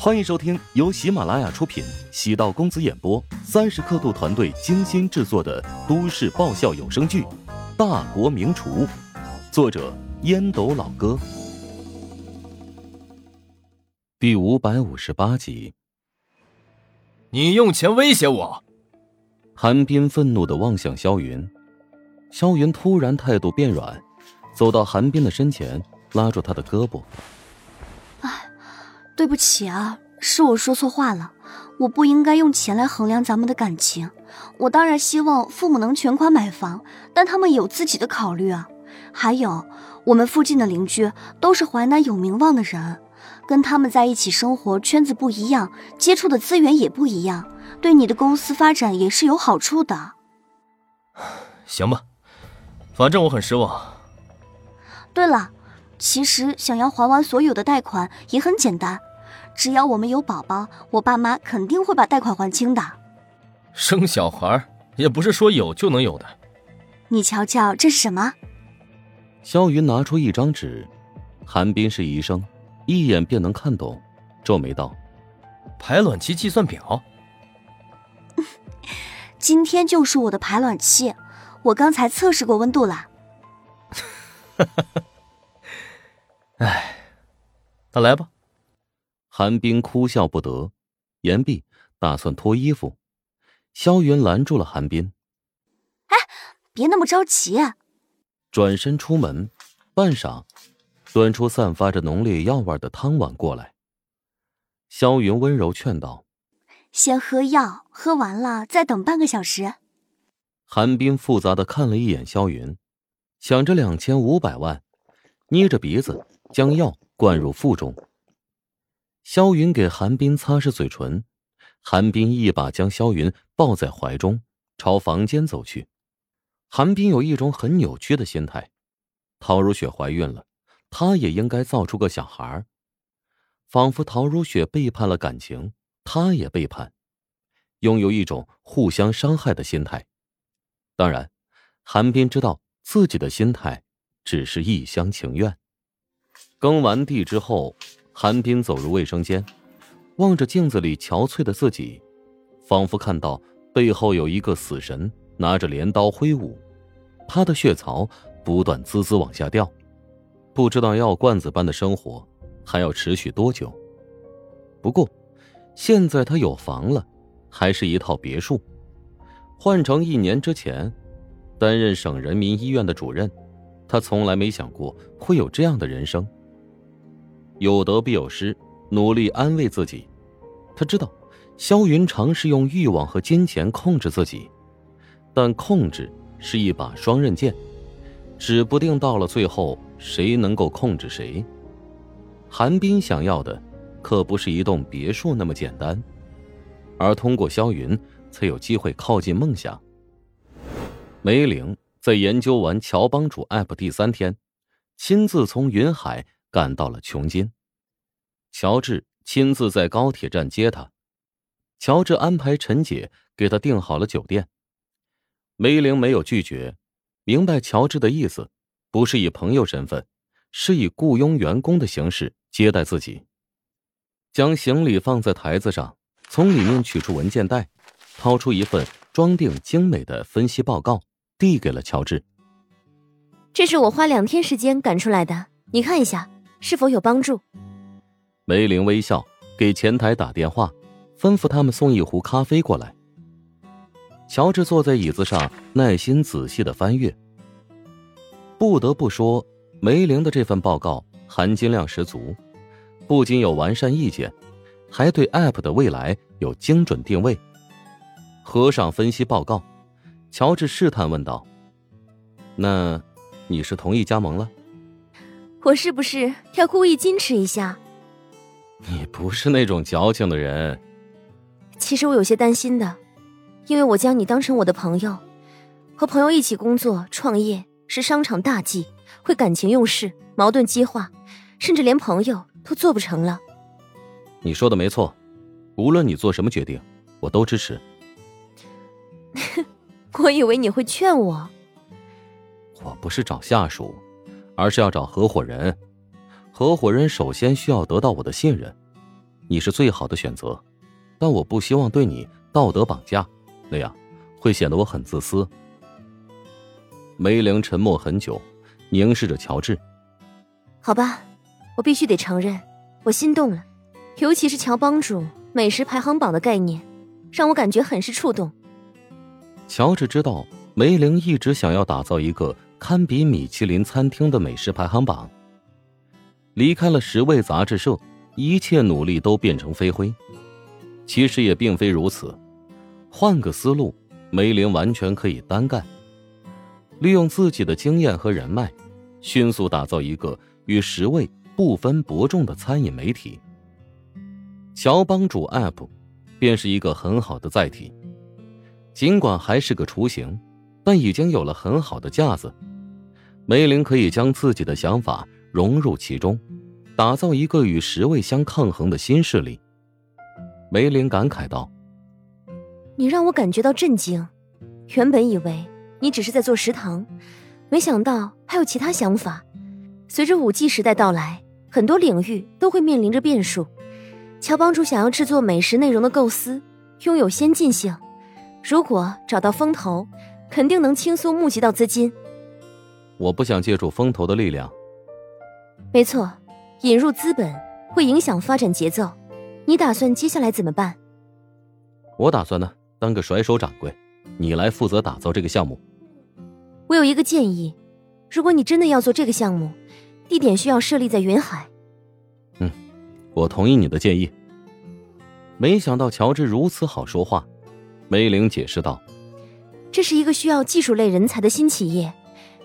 欢迎收听由喜马拉雅出品、喜道公子演播、三十刻度团队精心制作的都市爆笑有声剧《大国名厨》，作者烟斗老哥，第五百五十八集。你用钱威胁我？韩冰愤怒的望向萧云，萧云突然态度变软，走到韩冰的身前，拉住他的胳膊。对不起啊，是我说错话了，我不应该用钱来衡量咱们的感情。我当然希望父母能全款买房，但他们有自己的考虑啊。还有，我们附近的邻居都是淮南有名望的人，跟他们在一起生活圈子不一样，接触的资源也不一样，对你的公司发展也是有好处的。行吧，反正我很失望。对了，其实想要还完所有的贷款也很简单。只要我们有宝宝，我爸妈肯定会把贷款还清的。生小孩也不是说有就能有的。你瞧瞧，这是什么？肖云拿出一张纸，韩冰是医生，一眼便能看懂，皱眉道：“排卵期计算表。”今天就是我的排卵期，我刚才测试过温度了。哈哈哈！哎，那来吧。韩冰哭笑不得，言毕，打算脱衣服。萧云拦住了韩冰：“哎，别那么着急。”转身出门，半晌，端出散发着浓烈药味的汤碗过来。萧云温柔劝道：“先喝药，喝完了再等半个小时。”韩冰复杂的看了一眼萧云，想着两千五百万，捏着鼻子将药灌入腹中。萧云给韩冰擦拭嘴唇，韩冰一把将萧云抱在怀中，朝房间走去。韩冰有一种很扭曲的心态：陶如雪怀孕了，他也应该造出个小孩仿佛陶如雪背叛了感情，他也背叛，拥有一种互相伤害的心态。当然，韩冰知道自己的心态只是一厢情愿。耕完地之后。韩冰走入卫生间，望着镜子里憔悴的自己，仿佛看到背后有一个死神拿着镰刀挥舞，他的血槽不断滋滋往下掉，不知道药罐子般的生活还要持续多久。不过，现在他有房了，还是一套别墅。换成一年之前，担任省人民医院的主任，他从来没想过会有这样的人生。有得必有失，努力安慰自己。他知道，萧云尝试用欲望和金钱控制自己，但控制是一把双刃剑，指不定到了最后谁能够控制谁。韩冰想要的，可不是一栋别墅那么简单，而通过萧云，才有机会靠近梦想。梅玲在研究完乔帮主 App 第三天，亲自从云海。赶到了琼金，乔治亲自在高铁站接他。乔治安排陈姐给他订好了酒店。梅玲没有拒绝，明白乔治的意思，不是以朋友身份，是以雇佣员工的形式接待自己。将行李放在台子上，从里面取出文件袋，掏出一份装订精美的分析报告，递给了乔治。这是我花两天时间赶出来的，你看一下。是否有帮助？梅玲微笑，给前台打电话，吩咐他们送一壶咖啡过来。乔治坐在椅子上，耐心仔细的翻阅。不得不说，梅玲的这份报告含金量十足，不仅有完善意见，还对 App 的未来有精准定位。合上分析报告，乔治试探问道：“那，你是同意加盟了？”我是不是要故意矜持一下？你不是那种矫情的人。其实我有些担心的，因为我将你当成我的朋友，和朋友一起工作创业是商场大忌，会感情用事，矛盾激化，甚至连朋友都做不成了。你说的没错，无论你做什么决定，我都支持。我以为你会劝我。我不是找下属。而是要找合伙人，合伙人首先需要得到我的信任。你是最好的选择，但我不希望对你道德绑架，那样会显得我很自私。梅玲沉默很久，凝视着乔治。好吧，我必须得承认，我心动了，尤其是乔帮主美食排行榜的概念，让我感觉很是触动。乔治知道梅玲一直想要打造一个堪比米其林餐厅的美食排行榜。离开了十味杂志社，一切努力都变成飞灰。其实也并非如此，换个思路，梅林完全可以单干。利用自己的经验和人脉，迅速打造一个与十味不分伯仲的餐饮媒体。乔帮主 App，便是一个很好的载体。尽管还是个雏形，但已经有了很好的架子。梅林可以将自己的想法融入其中，打造一个与十味相抗衡的新势力。梅林感慨道：“你让我感觉到震惊。原本以为……”你只是在做食堂，没想到还有其他想法。随着五 G 时代到来，很多领域都会面临着变数。乔帮主想要制作美食内容的构思，拥有先进性。如果找到风投，肯定能轻松募集到资金。我不想借助风投的力量。没错，引入资本会影响发展节奏。你打算接下来怎么办？我打算呢，当个甩手掌柜，你来负责打造这个项目。我有一个建议，如果你真的要做这个项目，地点需要设立在云海。嗯，我同意你的建议。没想到乔治如此好说话，梅玲解释道：“这是一个需要技术类人才的新企业，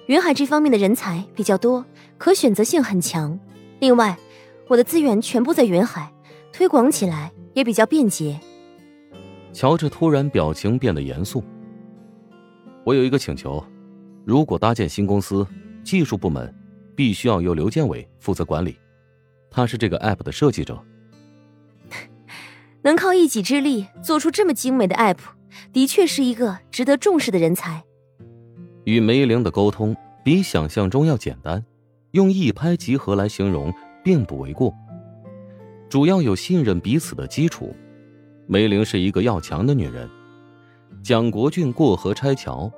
云海这方面的人才比较多，可选择性很强。另外，我的资源全部在云海，推广起来也比较便捷。”乔治突然表情变得严肃：“我有一个请求。”如果搭建新公司，技术部门必须要由刘建伟负责管理，他是这个 app 的设计者。能靠一己之力做出这么精美的 app，的确是一个值得重视的人才。与梅玲的沟通比想象中要简单，用一拍即合来形容并不为过。主要有信任彼此的基础。梅玲是一个要强的女人。蒋国俊过河拆桥。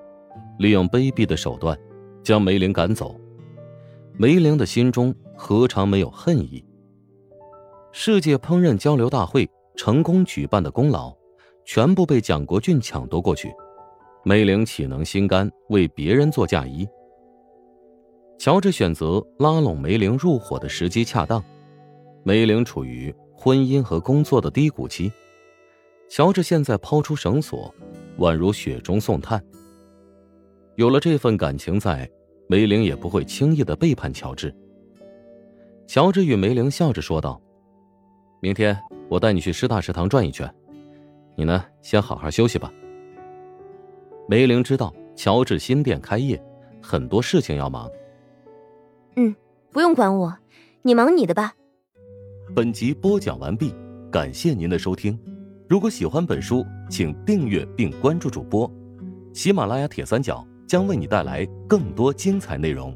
利用卑鄙的手段，将梅玲赶走。梅玲的心中何尝没有恨意？世界烹饪交流大会成功举办的功劳，全部被蒋国俊抢夺过去，梅玲岂能心甘为别人做嫁衣？乔治选择拉拢梅玲入伙的时机恰当。梅玲处于婚姻和工作的低谷期，乔治现在抛出绳索，宛如雪中送炭。有了这份感情在，梅玲也不会轻易的背叛乔治。乔治与梅玲笑着说道：“明天我带你去师大食堂转一圈，你呢，先好好休息吧。”梅玲知道乔治新店开业，很多事情要忙。嗯，不用管我，你忙你的吧。本集播讲完毕，感谢您的收听。如果喜欢本书，请订阅并关注主播，喜马拉雅铁三角。将为你带来更多精彩内容。